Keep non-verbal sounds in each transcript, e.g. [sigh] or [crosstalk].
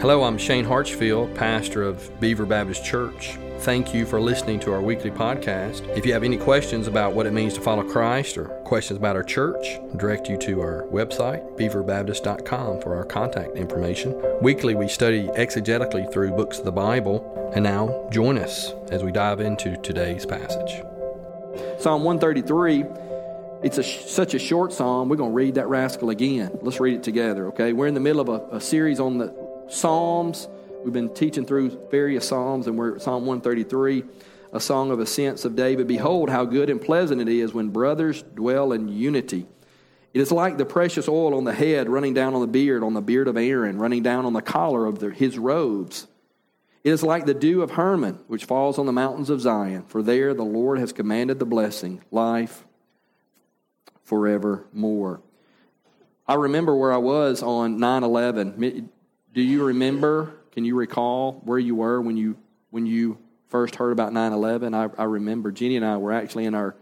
Hello, I'm Shane Hartsfield, pastor of Beaver Baptist Church. Thank you for listening to our weekly podcast. If you have any questions about what it means to follow Christ or questions about our church, I direct you to our website, beaverbaptist.com, for our contact information. Weekly, we study exegetically through books of the Bible. And now, join us as we dive into today's passage. Psalm 133, it's a, such a short psalm. We're going to read that rascal again. Let's read it together, okay? We're in the middle of a, a series on the Psalms. We've been teaching through various Psalms, and we're at Psalm 133, a song of ascents of David. Behold, how good and pleasant it is when brothers dwell in unity. It is like the precious oil on the head running down on the beard, on the beard of Aaron, running down on the collar of the, his robes. It is like the dew of Hermon, which falls on the mountains of Zion, for there the Lord has commanded the blessing, life forevermore. I remember where I was on 9 11. Do you remember? Can you recall where you were when you when you first heard about 9/11? I, I remember Jenny and I were actually in our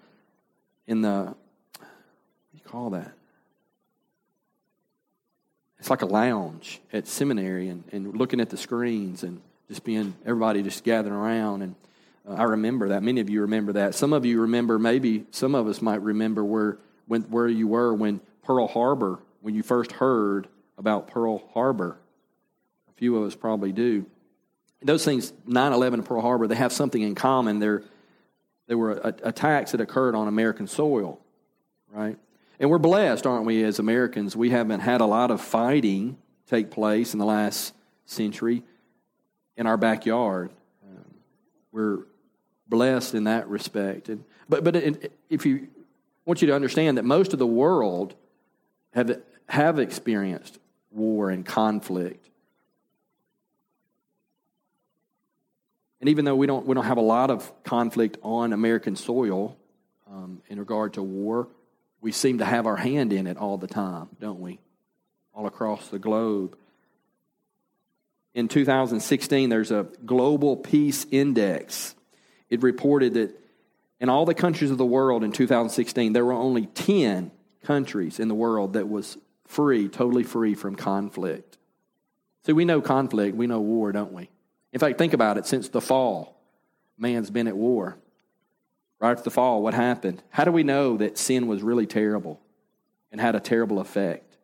in the what do you call that? It's like a lounge at seminary and, and looking at the screens and just being everybody just gathering around and uh, I remember that. Many of you remember that. Some of you remember maybe some of us might remember where when where you were when Pearl Harbor when you first heard about Pearl Harbor few of us probably do. Those things, 9 11 and Pearl Harbor, they have something in common. They're, they were attacks that occurred on American soil, right? And we're blessed, aren't we, as Americans? We haven't had a lot of fighting take place in the last century in our backyard. We're blessed in that respect. And, but but it, if you want you to understand that most of the world have have experienced war and conflict. And even though we don't, we don't have a lot of conflict on American soil um, in regard to war, we seem to have our hand in it all the time, don't we? All across the globe. In 2016, there's a Global Peace Index. It reported that in all the countries of the world in 2016, there were only 10 countries in the world that was free, totally free from conflict. See, we know conflict, we know war, don't we? In fact, think about it. Since the fall, man's been at war. Right after the fall, what happened? How do we know that sin was really terrible and had a terrible effect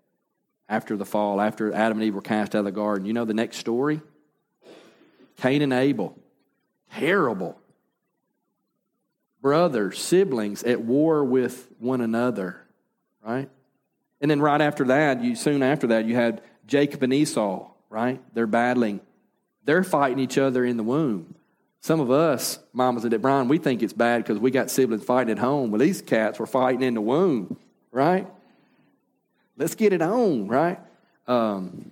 after the fall, after Adam and Eve were cast out of the garden? You know the next story? Cain and Abel. Terrible. Brothers, siblings at war with one another, right? And then right after that, you soon after that, you had Jacob and Esau, right? They're battling they're fighting each other in the womb. Some of us, mamas and Brian, we think it's bad because we got siblings fighting at home. Well, these cats were fighting in the womb, right? Let's get it on, right? Um,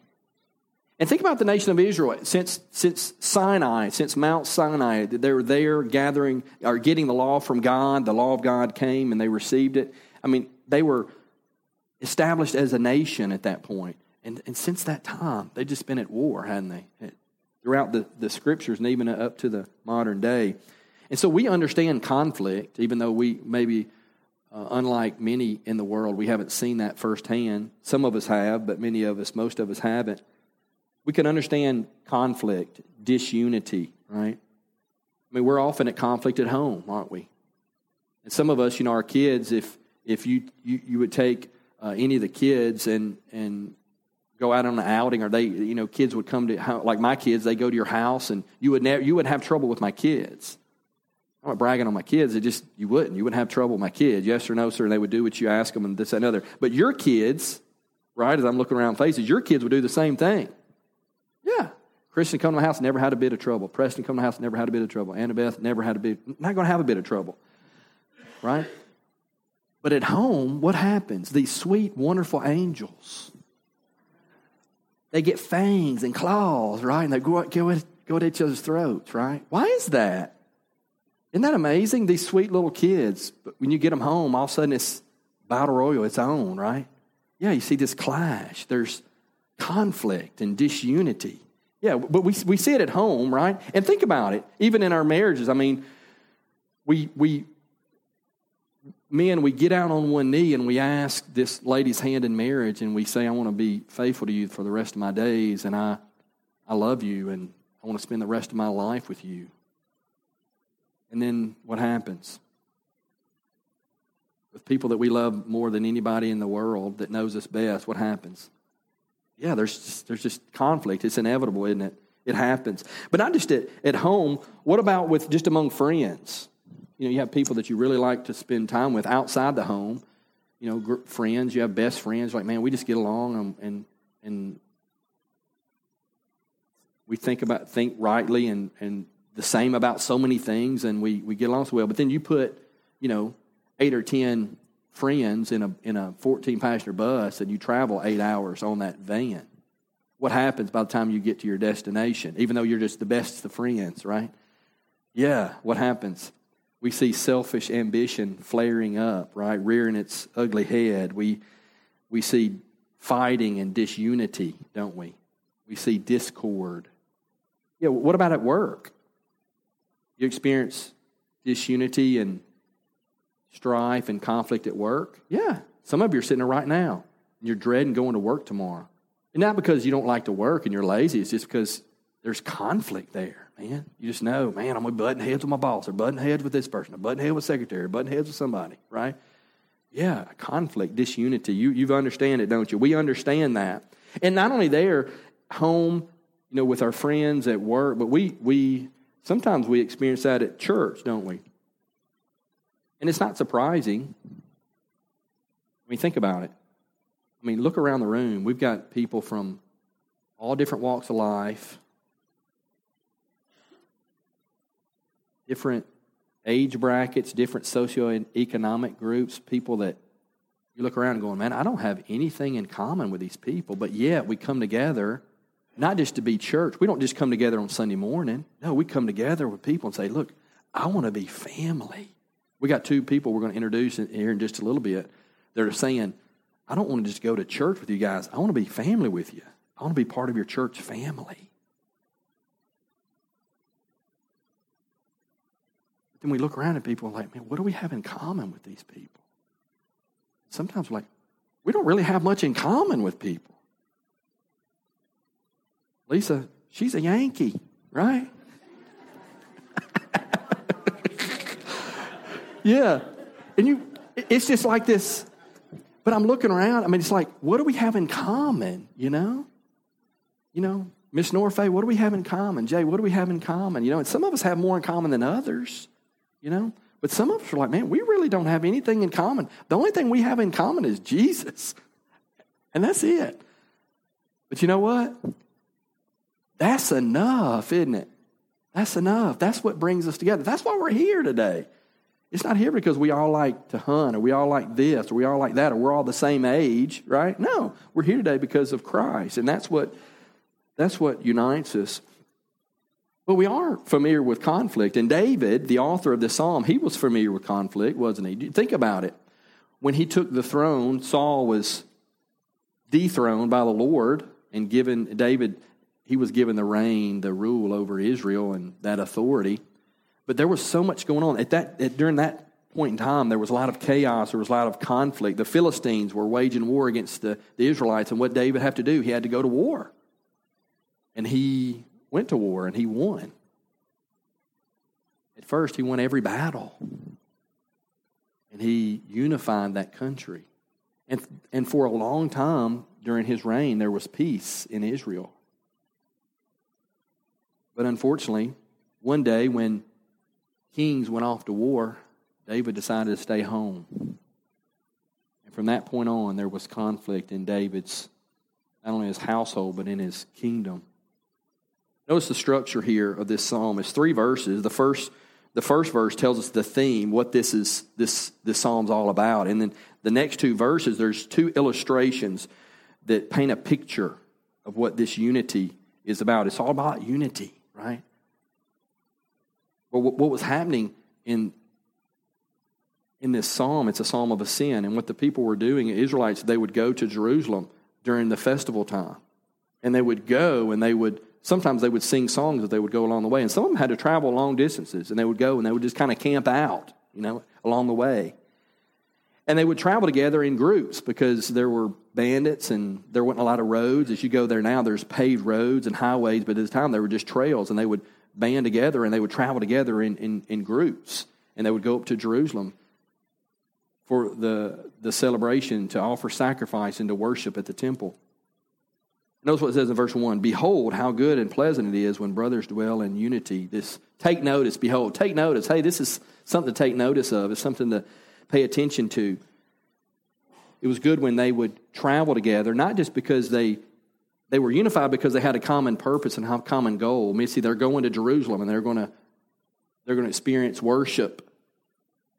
and think about the nation of Israel. Since, since Sinai, since Mount Sinai, they were there gathering or getting the law from God. The law of God came and they received it. I mean, they were established as a nation at that point. And, and since that time, they've just been at war, hadn't they? Throughout the, the scriptures and even up to the modern day. And so we understand conflict, even though we maybe, uh, unlike many in the world, we haven't seen that firsthand. Some of us have, but many of us, most of us haven't. We can understand conflict, disunity, right? I mean, we're often at conflict at home, aren't we? And some of us, you know, our kids, if, if you, you, you would take uh, any of the kids and, and go out on an outing or they you know kids would come to like my kids they go to your house and you would never you would have trouble with my kids. I'm not bragging on my kids it just you wouldn't you wouldn't have trouble with my kids. Yes or no sir and they would do what you ask them and this and other but your kids right as i'm looking around faces your kids would do the same thing. Yeah. Christian come to my house never had a bit of trouble. Preston come to my house never had a bit of trouble. Annabeth never had a bit not going to have a bit of trouble. Right? But at home what happens? These sweet wonderful angels they get fangs and claws, right? And they go, go, at, go at each other's throats, right? Why is that? Isn't that amazing? These sweet little kids, but when you get them home, all of a sudden it's battle royal, its own, right? Yeah, you see this clash. There's conflict and disunity. Yeah, but we, we see it at home, right? And think about it, even in our marriages. I mean, we, we men, we get out on one knee and we ask this lady's hand in marriage and we say, I want to be faithful to you for the rest of my days. And I, I love you and I want to spend the rest of my life with you. And then what happens? With people that we love more than anybody in the world that knows us best, what happens? Yeah, there's just, there's just conflict. It's inevitable, isn't it? It happens. But not just at, at home. What about with just among friends? You know, you have people that you really like to spend time with outside the home. You know, friends, you have best friends. Like, man, we just get along and, and, and we think about think rightly and, and the same about so many things and we, we get along so well. But then you put, you know, eight or ten friends in a in a 14 passenger bus and you travel eight hours on that van. What happens by the time you get to your destination? Even though you're just the best of friends, right? Yeah, what happens? We see selfish ambition flaring up, right? Rearing its ugly head. We we see fighting and disunity, don't we? We see discord yeah, what about at work? You experience disunity and strife and conflict at work? Yeah. Some of you are sitting there right now and you're dreading going to work tomorrow. And not because you don't like to work and you're lazy, it's just because there's conflict there, man. You just know, man, I'm button heads with my boss or button heads with this person, or button heads with secretary, or button heads with somebody, right? Yeah, conflict, disunity. You, you understand it, don't you? We understand that. And not only there, home, you know, with our friends at work, but we, we sometimes we experience that at church, don't we? And it's not surprising. I mean, think about it. I mean, look around the room. We've got people from all different walks of life, different age brackets, different socioeconomic groups, people that you look around and going, man, I don't have anything in common with these people, but yet we come together not just to be church. We don't just come together on Sunday morning. No, we come together with people and say, look, I want to be family. We got two people we're going to introduce here in just a little bit that are saying, I don't want to just go to church with you guys. I want to be family with you. I want to be part of your church family. But then we look around at people and like, man, what do we have in common with these people? Sometimes we're like, we don't really have much in common with people. Lisa, she's a Yankee, right? [laughs] yeah. And you, it's just like this. But I'm looking around. I mean, it's like, what do we have in common, you know? You know, Miss Norfay, what do we have in common? Jay, what do we have in common? You know, and some of us have more in common than others, you know? But some of us are like, man, we really don't have anything in common. The only thing we have in common is Jesus. [laughs] And that's it. But you know what? That's enough, isn't it? That's enough. That's what brings us together. That's why we're here today. It's not here because we all like to hunt or we all like this or we all like that or we're all the same age, right? No, we're here today because of Christ. And that's what that's what unites us. But we are familiar with conflict. And David, the author of this psalm, he was familiar with conflict, wasn't he? Think about it. When he took the throne, Saul was dethroned by the Lord and given David he was given the reign, the rule over Israel and that authority. But there was so much going on. At that, at, during that point in time, there was a lot of chaos, there was a lot of conflict. The Philistines were waging war against the, the Israelites, and what David had to do? He had to go to war. And he went to war and he won. At first, he won every battle. And he unified that country. And, and for a long time during his reign, there was peace in Israel. But unfortunately, one day when kings went off to war, David decided to stay home. And from that point on, there was conflict in David's, not only his household, but in his kingdom. Notice the structure here of this psalm. It's three verses. The first, the first verse tells us the theme, what this is this, this psalm's all about. And then the next two verses, there's two illustrations that paint a picture of what this unity is about. It's all about unity right? Well, what was happening in, in this psalm, it's a psalm of ascent. And what the people were doing, Israelites, they would go to Jerusalem during the festival time. And they would go and they would, sometimes they would sing songs as they would go along the way. And some of them had to travel long distances. And they would go and they would just kind of camp out, you know, along the way. And they would travel together in groups because there were bandits and there weren't a lot of roads. As you go there now, there's paved roads and highways, but at the time, there were just trails, and they would band together and they would travel together in, in, in groups. And they would go up to Jerusalem for the, the celebration to offer sacrifice and to worship at the temple. Notice what it says in verse 1 Behold, how good and pleasant it is when brothers dwell in unity. This take notice, behold, take notice. Hey, this is something to take notice of, it's something to pay attention to. It was good when they would travel together, not just because they they were unified because they had a common purpose and a common goal. I mean, see, they're going to Jerusalem and they're going to they're going to experience worship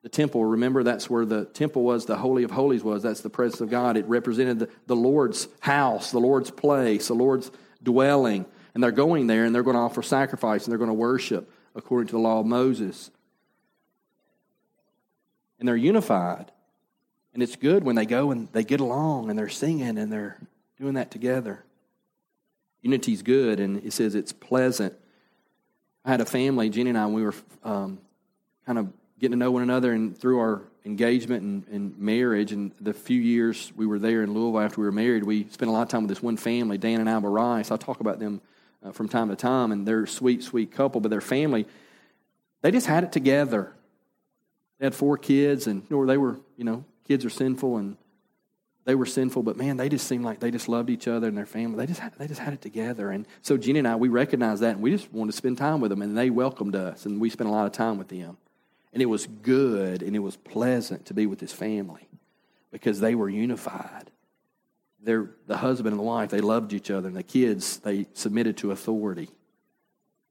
the temple. Remember, that's where the temple was, the Holy of Holies was. That's the presence of God. It represented the, the Lord's house, the Lord's place, the Lord's dwelling. And they're going there and they're going to offer sacrifice and they're going to worship according to the law of Moses. And they're unified. And it's good when they go and they get along and they're singing and they're doing that together. Unity's good, and it says it's pleasant. I had a family, Jenny and I, we were um, kind of getting to know one another and through our engagement and, and, marriage and the few years we were there in Louisville after we were married, we spent a lot of time with this one family, Dan and Alba Rice. I talk about them uh, from time to time, and they're a sweet, sweet couple, but their family, they just had it together. They had four kids, and know, they were, you know, kids are sinful and they were sinful, but man, they just seemed like they just loved each other and their family. They just had, they just had it together. And so Jenny and I, we recognized that, and we just wanted to spend time with them, and they welcomed us, and we spent a lot of time with them. And it was good and it was pleasant to be with his family because they were unified. They're, the husband and the wife, they loved each other, and the kids, they submitted to authority.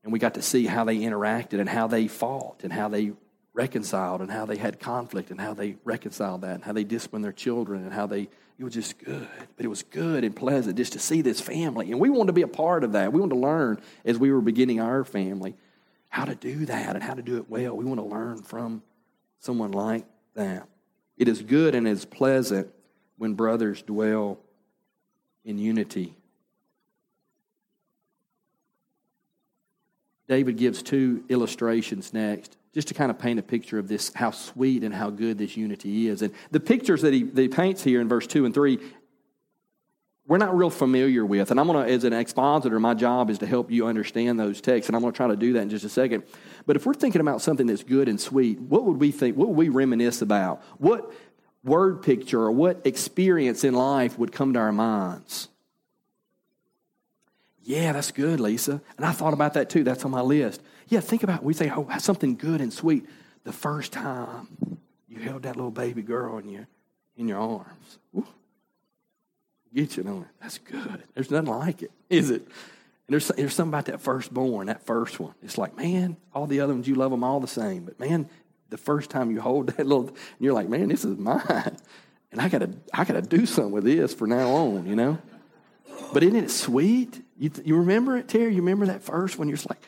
And we got to see how they interacted and how they fought and how they reconciled and how they had conflict and how they reconciled that and how they disciplined their children and how they it was just good but it was good and pleasant just to see this family and we wanted to be a part of that we wanted to learn as we were beginning our family how to do that and how to do it well. We want to learn from someone like that. It is good and is pleasant when brothers dwell in unity. David gives two illustrations next, just to kind of paint a picture of this, how sweet and how good this unity is. And the pictures that he, that he paints here in verse 2 and 3 we're not real familiar with. And I'm going to, as an expositor, my job is to help you understand those texts. And I'm going to try to do that in just a second. But if we're thinking about something that's good and sweet, what would we think? What would we reminisce about? What word picture or what experience in life would come to our minds? Yeah, that's good, Lisa. And I thought about that too. That's on my list. Yeah, think about we say, oh, something good and sweet. The first time you held that little baby girl in your in your arms. Ooh, get you on. That's good. There's nothing like it, is it? And there's, there's something about that firstborn, that first one. It's like, man, all the other ones, you love them all the same. But man, the first time you hold [laughs] that little, and you're like, man, this is mine. And I gotta, I gotta do something with this for now on, you know? But isn't it sweet? You, you remember it, Terry? You remember that first one? You're just like,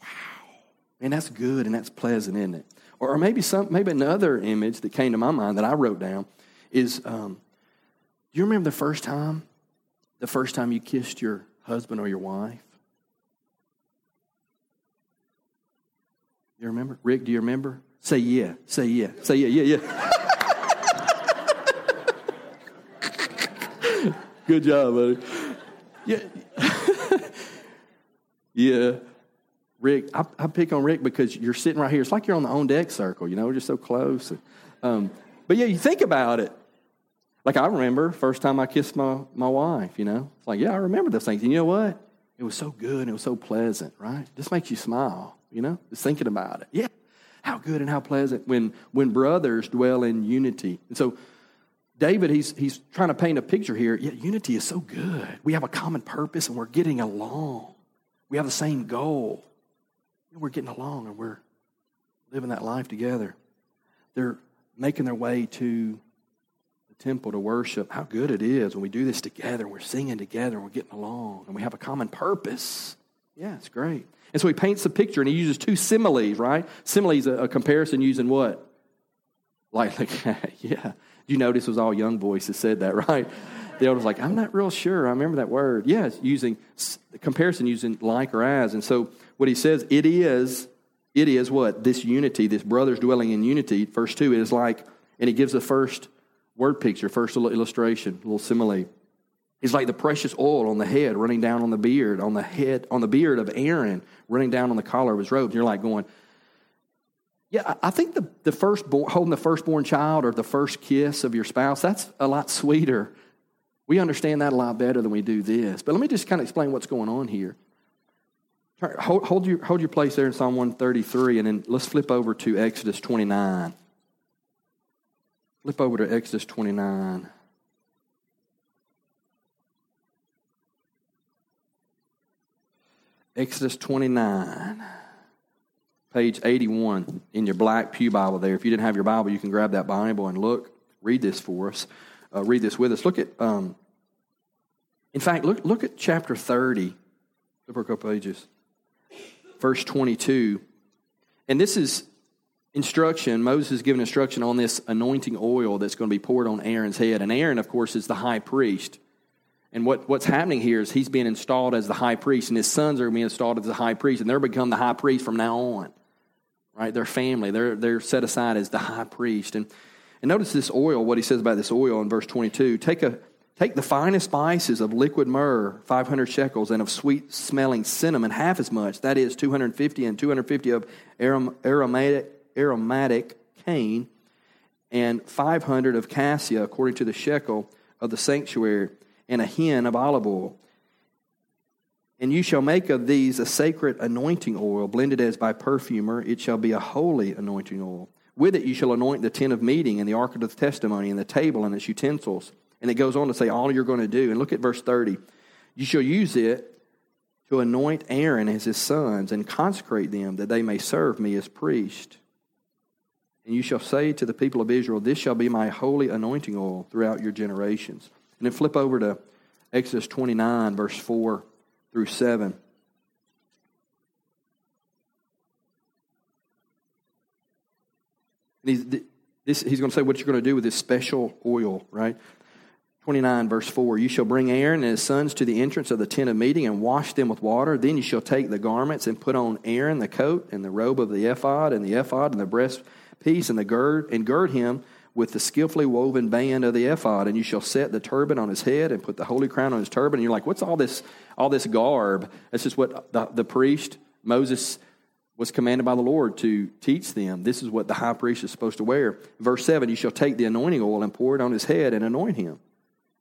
wow. And that's good and that's pleasant, isn't it? Or, or maybe some, maybe another image that came to my mind that I wrote down is um, you remember the first time? The first time you kissed your husband or your wife? You remember? Rick, do you remember? Say yeah. Say yeah. Say yeah, yeah, yeah. [laughs] Good job, buddy. Yeah. [laughs] yeah. Rick, I, I, pick on Rick because you're sitting right here. It's like you're on the on deck circle, you know, we're just so close. Um, but yeah, you think about it. Like I remember first time I kissed my, my wife, you know. It's like, yeah, I remember those things. And you know what? It was so good it was so pleasant, right? Just makes you smile, you know, just thinking about it. Yeah. How good and how pleasant when when brothers dwell in unity. And so David, he's he's trying to paint a picture here. Yeah, unity is so good. We have a common purpose and we're getting along. We have the same goal. We're getting along and we're living that life together. They're making their way to temple to worship, how good it is when we do this together and we're singing together and we're getting along and we have a common purpose. Yeah, it's great. And so he paints a picture and he uses two similes, right? Similes, a, a comparison using what? Like, [laughs] like yeah. You notice it was all young boys that said that, [laughs] right? The elder's like, I'm not real sure. I remember that word. Yes, using comparison using like or as. And so what he says, it is, it is what? This unity, this brothers dwelling in unity. Verse 2, it is like, and he gives the first word picture, first little illustration, little simile. It's like the precious oil on the head running down on the beard, on the head, on the beard of Aaron, running down on the collar of his robe. And you're like going, yeah, I think the, the firstborn, holding the firstborn child or the first kiss of your spouse, that's a lot sweeter. We understand that a lot better than we do this. But let me just kind of explain what's going on here. Hold, hold, your, hold your place there in Psalm 133, and then let's flip over to Exodus 29. Flip over to Exodus 29. Exodus 29, page 81 in your black Pew Bible there. If you didn't have your Bible, you can grab that Bible and look, read this for us. Uh, read this with us. Look at, um, in fact, look, look at chapter 30. Flip a couple pages. Verse 22. And this is instruction. Moses is given instruction on this anointing oil that's going to be poured on Aaron's head. And Aaron, of course, is the high priest. And what, what's happening here is he's being installed as the high priest, and his sons are being installed as the high priest, and they're become the high priest from now on. Right? Their family, they're, they're set aside as the high priest. And, and notice this oil, what he says about this oil in verse 22. Take, a, take the finest spices of liquid myrrh, 500 shekels, and of sweet smelling cinnamon, half as much, that is 250 and 250 of aromatic, aromatic cane, and 500 of cassia, according to the shekel of the sanctuary and a hin of olive oil. And you shall make of these a sacred anointing oil, blended as by perfumer. It shall be a holy anointing oil. With it you shall anoint the tent of meeting and the ark of the testimony and the table and its utensils. And it goes on to say all you're going to do. And look at verse 30. You shall use it to anoint Aaron as his sons and consecrate them that they may serve me as priest. And you shall say to the people of Israel, This shall be my holy anointing oil throughout your generations. And then flip over to Exodus 29, verse 4 through 7. He's, this, he's going to say what you're going to do with this special oil, right? 29, verse 4 You shall bring Aaron and his sons to the entrance of the tent of meeting and wash them with water. Then you shall take the garments and put on Aaron the coat and the robe of the ephod and the ephod and the breastpiece and the gird and gird him with the skillfully woven band of the ephod, and you shall set the turban on his head and put the holy crown on his turban. And you're like, what's all this, all this garb? That's just what the, the priest, Moses, was commanded by the Lord to teach them. This is what the high priest is supposed to wear. Verse 7 You shall take the anointing oil and pour it on his head and anoint him.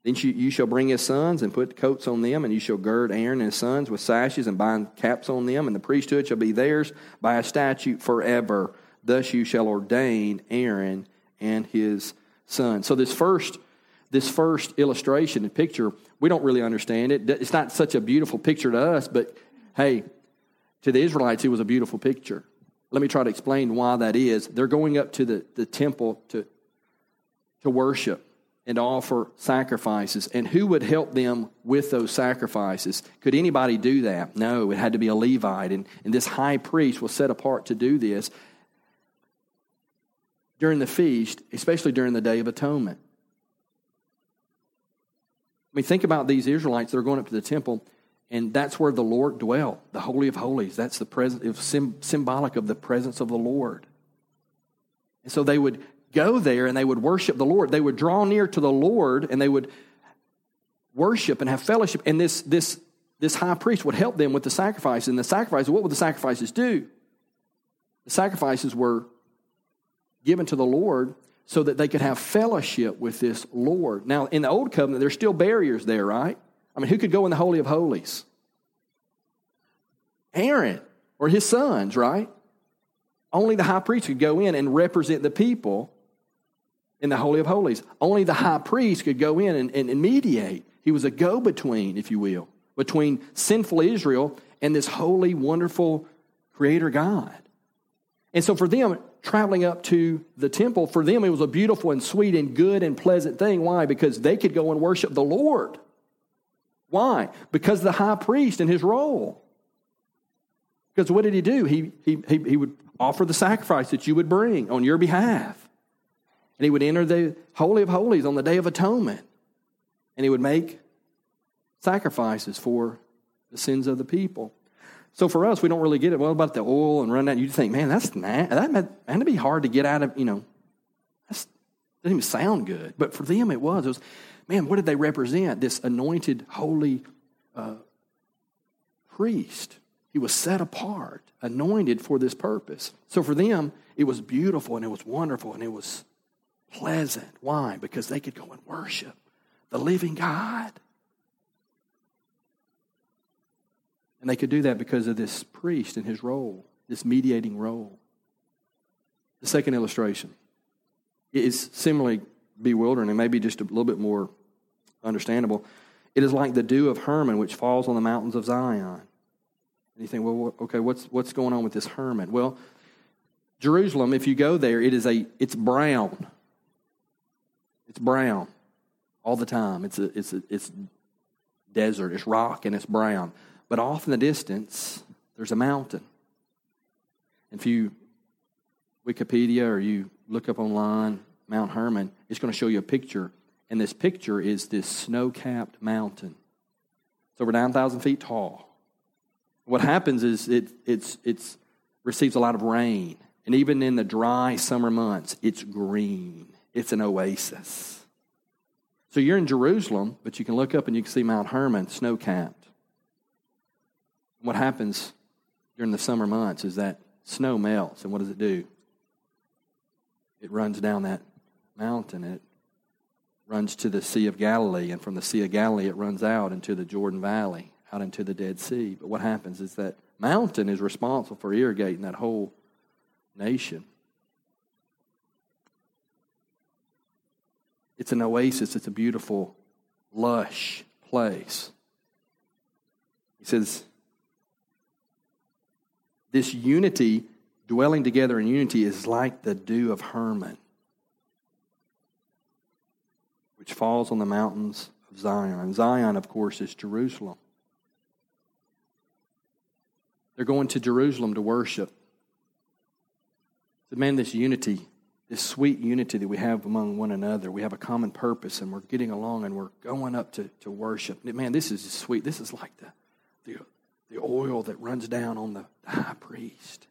Then you shall bring his sons and put coats on them, and you shall gird Aaron and his sons with sashes and bind caps on them, and the priesthood shall be theirs by a statute forever. Thus you shall ordain Aaron and his son. So this first this first illustration and picture, we don't really understand it. It's not such a beautiful picture to us, but hey, to the Israelites, it was a beautiful picture. Let me try to explain why that is. They're going up to the, the temple to, to worship and offer sacrifices. And who would help them with those sacrifices? Could anybody do that? No, it had to be a Levite. And, and this high priest was set apart to do this during the feast, especially during the Day of Atonement. I mean, think about these Israelites that are going up to the temple, and that's where the Lord dwelt, the Holy of Holies. That's the presence, symbolic of the presence of the Lord. And so they would go there and they would worship the Lord. They would draw near to the Lord and they would worship and have fellowship. And this, this, this high priest would help them with the sacrifice. And the sacrifices, what would the sacrifices do? The sacrifices were given to the Lord so that they could have fellowship with this Lord. Now, in the Old Covenant, there's still barriers there, right? I mean, who could go in the Holy of Holies? Aaron or his sons, right? Only the high priest could go in and represent the people in the Holy of Holies. Only the high priest could go in and, and, and mediate. He was a go between, if you will, between sinful Israel and this holy, wonderful Creator God. And so for them, traveling up to the temple, for them, it was a beautiful and sweet and good and pleasant thing. Why? Because they could go and worship the Lord. Why? Because the high priest and his role. Because what did he do? He, he, he, he would offer the sacrifice that you would bring on your behalf. And he would enter the Holy of Holies on the Day of Atonement. And he would make sacrifices for the sins of the people. So for us, we don't really get it. Well, about the oil and run that, you think, man, that's that that had to be hard to get out of. You know, that's Doesn't even sound good. But for them, it was. It was, man, what did they represent? This anointed, holy uh, priest. He was set apart, anointed for this purpose. So for them, it was beautiful and it was wonderful and it was pleasant. Why? Because they could go and worship the living God. And they could do that because of this priest and his role, this mediating role. The second illustration is similarly bewildering and maybe just a little bit more understandable. It is like the dew of Hermon which falls on the mountains of Zion. And you think, well, okay, what's, what's going on with this Hermon? Well, Jerusalem, if you go there, it is a, it's brown. It's brown all the time. It's, a, it's, a, it's desert, it's rock, and it's brown. But off in the distance, there's a mountain. If you Wikipedia or you look up online Mount Hermon, it's going to show you a picture. And this picture is this snow capped mountain. It's over 9,000 feet tall. What happens is it it's, it's receives a lot of rain. And even in the dry summer months, it's green. It's an oasis. So you're in Jerusalem, but you can look up and you can see Mount Hermon snow capped. What happens during the summer months is that snow melts, and what does it do? It runs down that mountain. It runs to the Sea of Galilee, and from the Sea of Galilee, it runs out into the Jordan Valley, out into the Dead Sea. But what happens is that mountain is responsible for irrigating that whole nation. It's an oasis, it's a beautiful, lush place. He says, This unity, dwelling together in unity, is like the dew of Hermon, which falls on the mountains of Zion. Zion, of course, is Jerusalem. They're going to Jerusalem to worship. Man, this unity this sweet unity that we have among one another. We have a common purpose and we're getting along and we're going up to, to worship. Man, this is sweet. This is like the, the, the oil that runs down on the, high priest.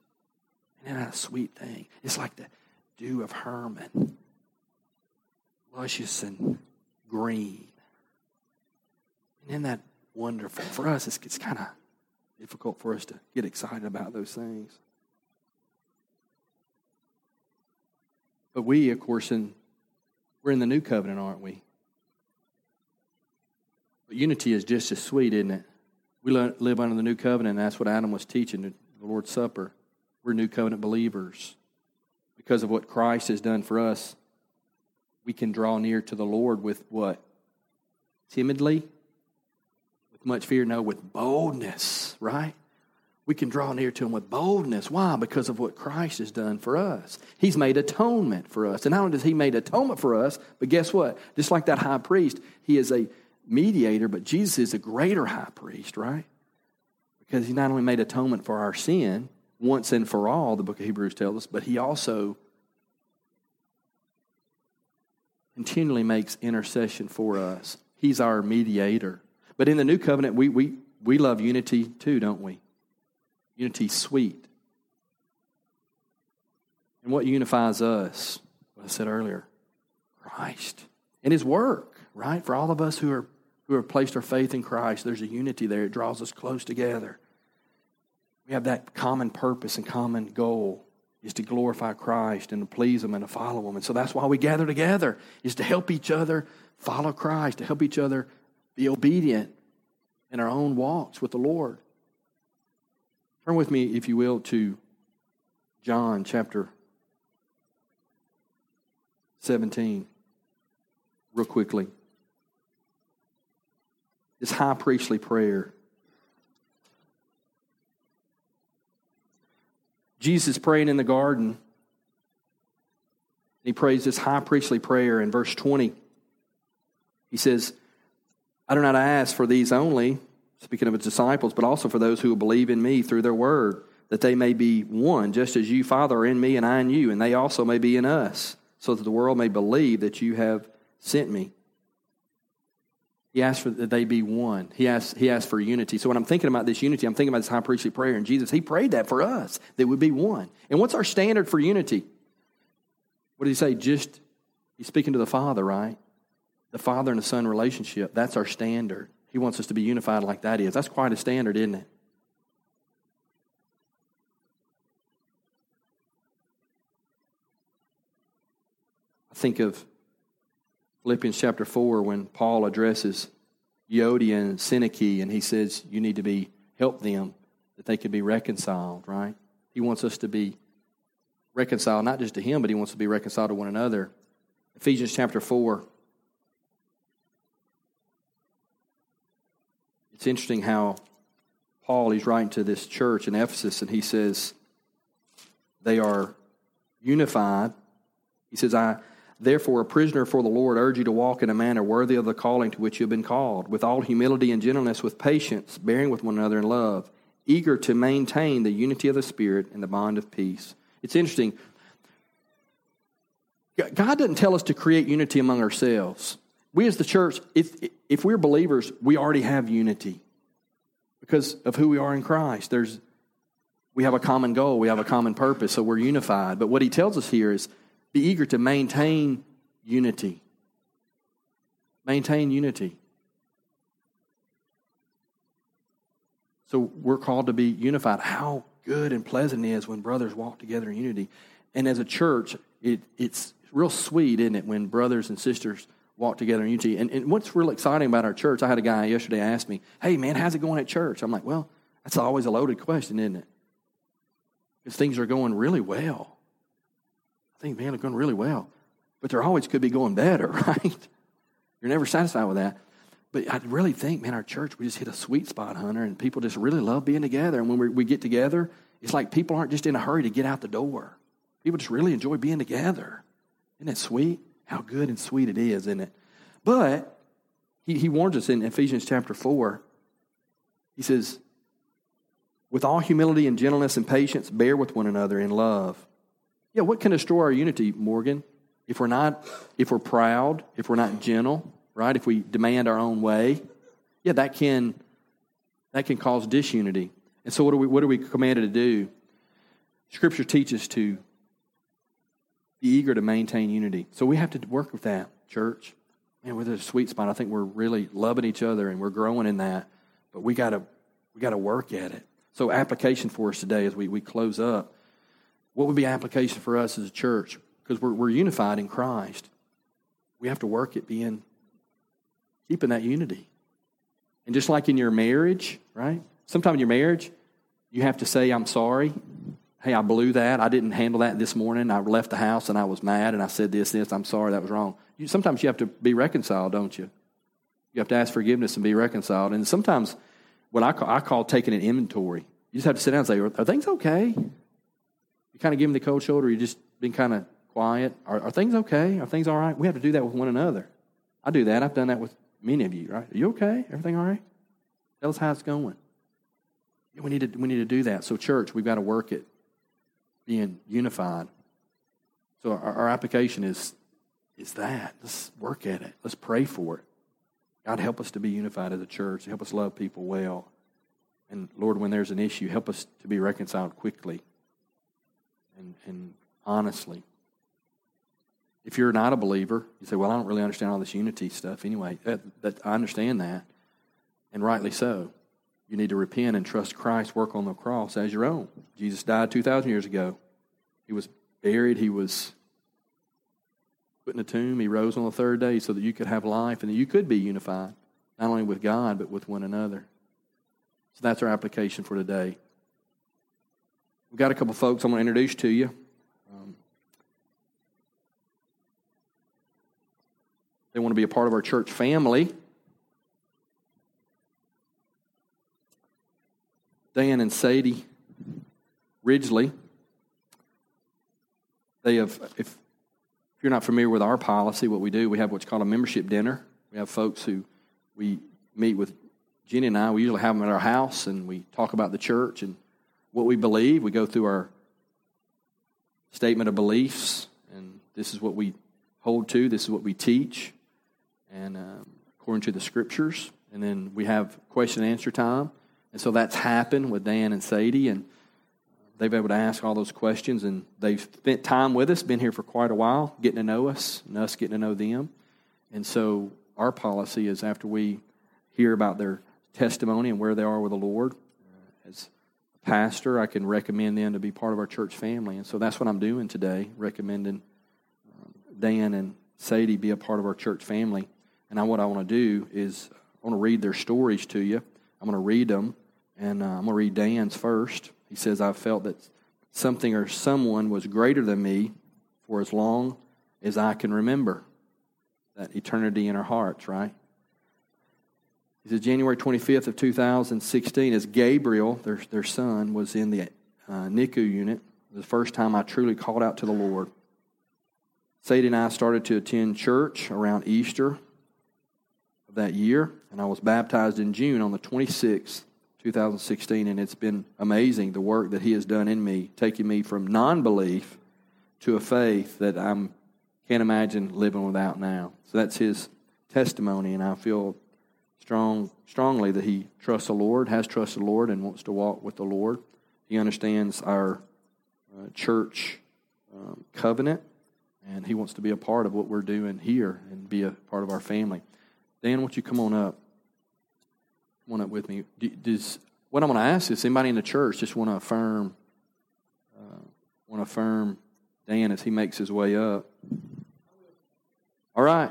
Isn't that a sweet thing? It's like the dew of Hermon, luscious and green. And isn't that wonderful? For us, it's, it's kind of difficult for us to get excited about those things. But we, of course, in, we're in the new covenant, aren't we? But unity is just as sweet, isn't it? We live under the new covenant, and that's what Adam was teaching at the Lord's Supper. We're new covenant believers. Because of what Christ has done for us, we can draw near to the Lord with what? Timidly? With much fear? No, with boldness, right? we can draw near to him with boldness. Why? Because of what Christ has done for us. He's made atonement for us. And not only does he made atonement for us, but guess what? Just like that high priest, he is a mediator, but Jesus is a greater high priest, right? Because he not only made atonement for our sin once and for all, the book of Hebrews tells us, but he also continually makes intercession for us. He's our mediator. But in the new covenant, we, we, we love unity too, don't we? Unity sweet. And what unifies us, what I said earlier, Christ and his work, right? For all of us who are who have placed our faith in Christ, there's a unity there. It draws us close together. We have that common purpose and common goal is to glorify Christ and to please Him and to follow Him. And so that's why we gather together, is to help each other follow Christ, to help each other be obedient in our own walks with the Lord. Turn with me, if you will, to John chapter 17, real quickly. This high priestly prayer. Jesus praying in the garden. He prays this high priestly prayer in verse 20. He says, I do not ask for these only speaking of his disciples, but also for those who will believe in me through their word, that they may be one, just as you, Father, are in me and I in you, and they also may be in us, so that the world may believe that you have sent me. He asked for that they be one. He asked, he asked for unity. So when I'm thinking about this unity, I'm thinking about this high priestly prayer. And Jesus, he prayed that for us, that we be one. And what's our standard for unity? What did he say? Just, He's speaking to the Father, right? The Father and the Son relationship. That's our standard. He wants us to be unified like that is. That's quite a standard, isn't it? I think of Philippians chapter 4 when Paul addresses Euodia and Syntyche and he says, You need to be help them that they can be reconciled, right? He wants us to be reconciled, not just to him, but he wants to be reconciled to one another. Ephesians chapter 4. It's interesting how Paul, he's writing to this church in Ephesus, and he says they are unified. He says, I, therefore, a prisoner for the Lord, urge you to walk in a manner worthy of the calling to which you have been called, with all humility and gentleness, with patience, bearing with one another in love, eager to maintain the unity of the Spirit and the bond of peace. It's interesting. God doesn't tell us to create unity among ourselves. We as the church, if, if we're believers, we already have unity because of who we are in Christ. There's, we have a common goal, we have a common purpose, so we're unified. But what he tells us here is be eager to maintain unity. Maintain unity. So we're called to be unified. How good and pleasant it is when brothers walk together in unity. And as a church, it, it's real sweet, isn't it, when brothers and sisters walk together in unity. And, and what's real exciting about our church, I had a guy yesterday ask me, hey, man, how's it going at church? I'm like, well, that's always a loaded question, isn't it? Because things are going really well. Think, man, they're going really well. But there always could be going better, [laughs] right? You're never satisfied with that. But I really think, man, our church, we just hit a sweet spot, Hunter, and people just really love being together. And when we, we get together, it's like people aren't just in a hurry to get out the door. People just really enjoy being together. Isn't that sweet? How good and sweet it is, isn't it? But he, he warns us in Ephesians chapter 4. He says, with all humility and gentleness and patience, bear with one another in love. Yeah, what can destroy our unity, Morgan? If we're not, if we're proud, if we're not gentle, right? If we demand our own way, yeah, that can that can cause disunity. And so, what are we what are we commanded to do? Scripture teaches to be eager to maintain unity. So we have to work with that, church. Man, we're a sweet spot. I think we're really loving each other and we're growing in that. But we gotta we gotta work at it. So application for us today as we, we close up. What would be application for us as a church? Because we're, we're unified in Christ. We have to work at being keeping that unity. And just like in your marriage, right? Sometimes in your marriage, you have to say, I'm sorry. Hey, I blew that. I didn't handle that this morning. I left the house and I was mad and I said this, this. I'm sorry, that was wrong. You, sometimes you have to be reconciled, don't you? You have to ask forgiveness and be reconciled. And sometimes what I call, I call taking an inventory. You just have to sit down and say, Are, are things okay? Kind of give them the cold shoulder, you just been kind of quiet. Are, are things okay? Are things all right? We have to do that with one another. I do that. I've done that with Many of you, right? Are you okay? Everything all right? Tell us how it's going. We need to, we need to do that. So, church, we've got to work at being unified. So, our, our application is, is that. Let's work at it. Let's pray for it. God, help us to be unified as a church. Help us love people well. And, Lord, when there's an issue, help us to be reconciled quickly and, and honestly. If you're not a believer, you say, Well, I don't really understand all this unity stuff anyway. That, that, I understand that, and rightly so. You need to repent and trust Christ's work on the cross as your own. Jesus died 2,000 years ago. He was buried, he was put in a tomb, he rose on the third day so that you could have life and that you could be unified, not only with God, but with one another. So that's our application for today. We've got a couple folks I'm going to introduce to you. Um, they want to be a part of our church family. Dan and Sadie Ridgely. They have, if, if you're not familiar with our policy, what we do, we have what's called a membership dinner. We have folks who we meet with Jenny and I. We usually have them at our house and we talk about the church and what we believe. We go through our statement of beliefs, and this is what we hold to, this is what we teach and um, according to the scriptures. And then we have question and answer time. And so that's happened with Dan and Sadie. And they've been able to ask all those questions, and they've spent time with us, been here for quite a while, getting to know us, and us getting to know them. And so our policy is after we hear about their testimony and where they are with the Lord, uh, as pastor, I can recommend them to be part of our church family. And so that's what I'm doing today, recommending um, Dan and Sadie be a part of our church family. And I, what I want to do is I want to read their stories to you. I'm going to read them, and uh, I'm going to read Dan's first. He says, I felt that something or someone was greater than me for as long as I can remember. That eternity in our hearts, right? He says, January 25th of 2016, as Gabriel, their, their son, was in the uh, NICU unit, the first time I truly called out to the Lord. Sadie and I started to attend church around Easter of that year, and I was baptized in June on the 26th, 2016, and it's been amazing the work that He has done in me, taking me from non belief to a faith that I can't imagine living without now. So that's His testimony, and I feel strong, strongly that he trusts the Lord, has trusted the Lord, and wants to walk with the Lord. He understands our uh, church um, covenant, and he wants to be a part of what we're doing here and be a part of our family. Dan, won't you come on up? Come on up with me. Does what I'm going to ask is anybody in the church just want to affirm, uh, want to affirm Dan as he makes his way up? All right.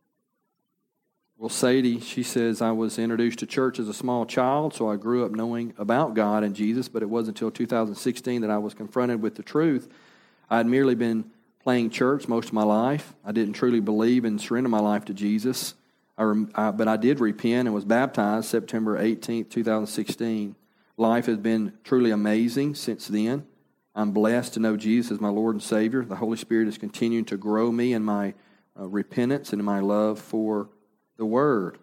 Well, Sadie, she says, I was introduced to church as a small child, so I grew up knowing about God and Jesus, but it wasn't until 2016 that I was confronted with the truth. I had merely been playing church most of my life. I didn't truly believe and surrender my life to Jesus, I, I, but I did repent and was baptized September 18, 2016. Life has been truly amazing since then. I'm blessed to know Jesus as my Lord and Savior. The Holy Spirit is continuing to grow me in my uh, repentance and in my love for the Word.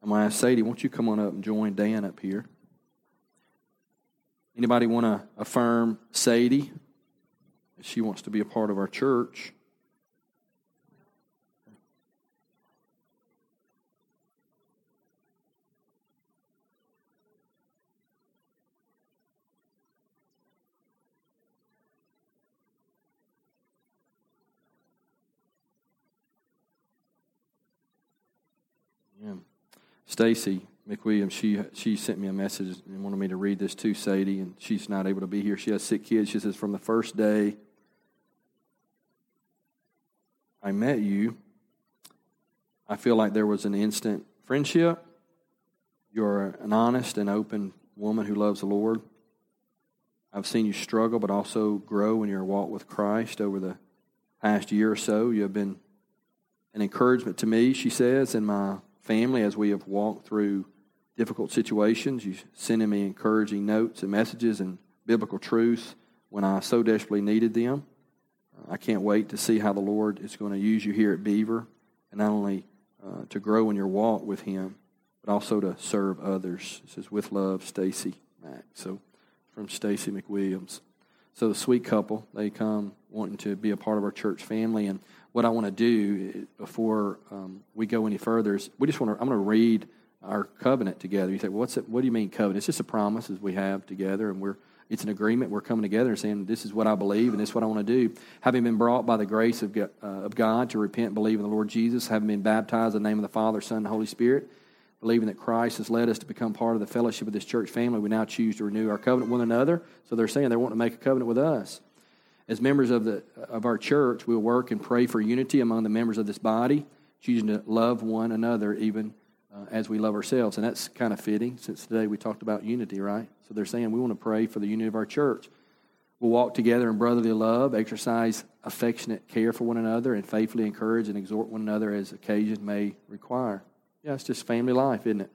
I'm going to ask Sadie, won't you come on up and join Dan up here? Anybody want to affirm Sadie? She wants to be a part of our church. Stacy McWilliams, she she sent me a message and wanted me to read this to Sadie, and she's not able to be here. She has sick kids. She says, From the first day I met you, I feel like there was an instant friendship. You're an honest and open woman who loves the Lord. I've seen you struggle, but also grow in your walk with Christ over the past year or so. You have been an encouragement to me, she says, in my family as we have walked through difficult situations. You sending me encouraging notes and messages and biblical truths when I so desperately needed them. I can't wait to see how the Lord is going to use you here at Beaver, and not only uh, to grow in your walk with Him, but also to serve others. It says, "With love, Stacy Mack." So, from Stacy McWilliams. So the sweet couple, they come wanting to be a part of our church family, and what I want to do before um, we go any further is we just want to, I'm going to read our covenant together. You say, well, what's it, what do you mean covenant? It's just a promise as we have together, and we're it's an agreement. We're coming together and saying, this is what I believe, and this is what I want to do. Having been brought by the grace of God, uh, of God to repent and believe in the Lord Jesus, having been baptized in the name of the Father, Son, and Holy Spirit, believing that Christ has led us to become part of the fellowship of this church family, we now choose to renew our covenant with one another. So they're saying they want to make a covenant with us. As members of, the, of our church, we'll work and pray for unity among the members of this body, choosing to love one another even uh, as we love ourselves. And that's kind of fitting since today we talked about unity, right? So they're saying we want to pray for the unity of our church. We'll walk together in brotherly love, exercise affectionate care for one another, and faithfully encourage and exhort one another as occasion may require. Yeah, it's just family life, isn't it?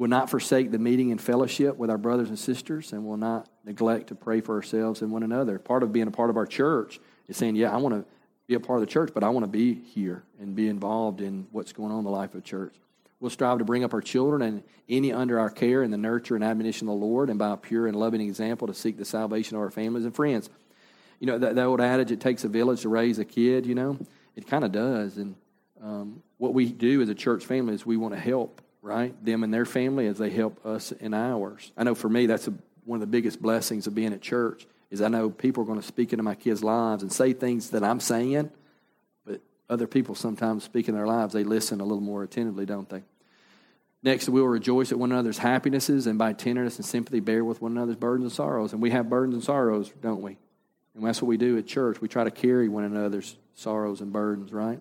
We'll not forsake the meeting and fellowship with our brothers and sisters, and will not neglect to pray for ourselves and one another. Part of being a part of our church is saying, Yeah, I want to be a part of the church, but I want to be here and be involved in what's going on in the life of the church. We'll strive to bring up our children and any under our care in the nurture and admonition of the Lord, and by a pure and loving example to seek the salvation of our families and friends. You know, that, that old adage, it takes a village to raise a kid, you know, it kind of does. And um, what we do as a church family is we want to help, right, them and their family as they help us in ours. I know for me, that's a, one of the biggest blessings of being at church is I know people are going to speak into my kids' lives and say things that I'm saying, but other people sometimes speak in their lives, they listen a little more attentively, don't they? Next, we will rejoice at one another's happinesses and by tenderness and sympathy bear with one another's burdens and sorrows. And we have burdens and sorrows, don't we? And that's what we do at church. We try to carry one another's sorrows and burdens, right?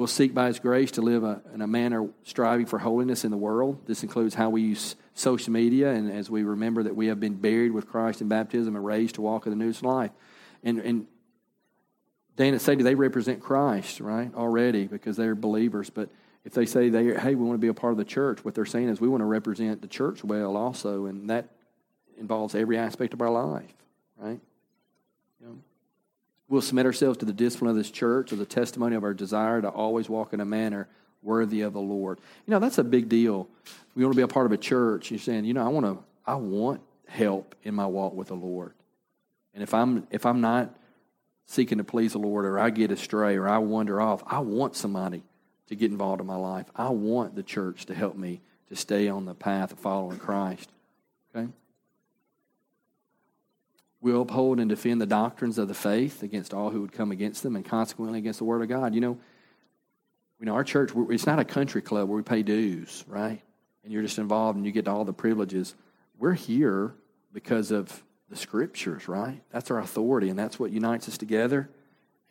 We'll seek by His grace to live a, in a manner striving for holiness in the world. This includes how we use social media, and as we remember that we have been buried with Christ in baptism and raised to walk in the newness of life. And, and Dan and Sadie, they represent Christ, right, already because they're believers. But if they say they, hey, we want to be a part of the church, what they're saying is we want to represent the church well also, and that involves every aspect of our life, right? We'll submit ourselves to the discipline of this church as a testimony of our desire to always walk in a manner worthy of the Lord. You know, that's a big deal. We want to be a part of a church. You're saying, you know, I want to, I want help in my walk with the Lord. And if I'm if I'm not seeking to please the Lord, or I get astray, or I wander off, I want somebody to get involved in my life. I want the church to help me to stay on the path of following Christ. Okay? We'll uphold and defend the doctrines of the faith against all who would come against them and consequently against the Word of God. You know, you know our church, it's not a country club where we pay dues, right? And you're just involved and you get all the privileges. We're here because of the Scriptures, right? That's our authority and that's what unites us together.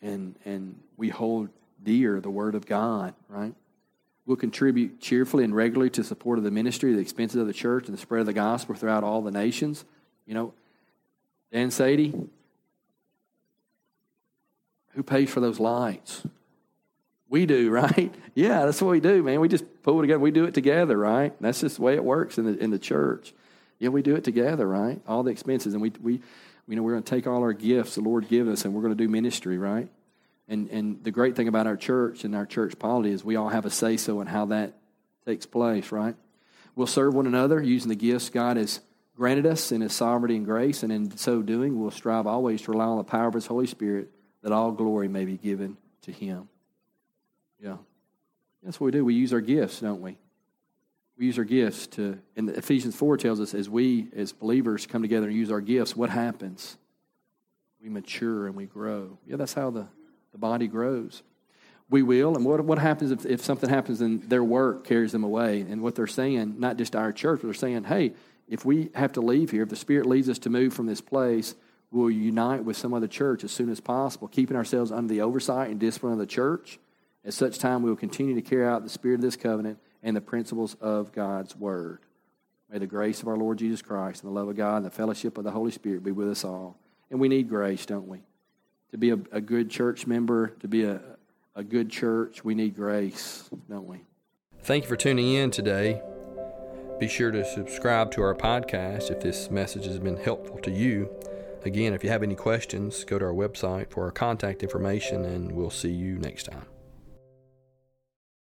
And, and we hold dear the Word of God, right? We'll contribute cheerfully and regularly to support of the ministry, the expenses of the church, and the spread of the gospel throughout all the nations. You know, Dan Sadie, who pays for those lights? We do, [laughs] right? Yeah, that's what we do, man. We just pull it together. We do it together, right? That's just the way it works in the in the church. Yeah, we do it together, right? All the expenses, and we we you know we're going to take all our gifts the Lord gives us, and we're going to do ministry, right? And, and the great thing about our church and our church polity is we all have a say so in how that takes place, right? We'll serve one another using the gifts God has granted us in His sovereignty and grace, and in so doing, we'll strive always to rely on the power of His Holy Spirit that all glory may be given to Him. Yeah. That's what we do. We use our gifts, don't we? We use our gifts to, and Ephesians 4 tells us as we, as believers, come together and use our gifts, what happens? We mature and we grow. Yeah, that's how the the body grows. We will, and what, what happens if, if something happens and their work carries them away? And what they're saying, not just our church, but they're saying, hey, if we have to leave here, if the Spirit leads us to move from this place, we'll unite with some other church as soon as possible, keeping ourselves under the oversight and discipline of the church. At such time, we will continue to carry out the spirit of this covenant and the principles of God's word. May the grace of our Lord Jesus Christ and the love of God and the fellowship of the Holy Spirit be with us all. And we need grace, don't we? to be a, a good church member, to be a, a good church, we need grace, don't we? Thank you for tuning in today. Be sure to subscribe to our podcast if this message has been helpful to you. Again, if you have any questions, go to our website for our contact information, and we'll see you next time.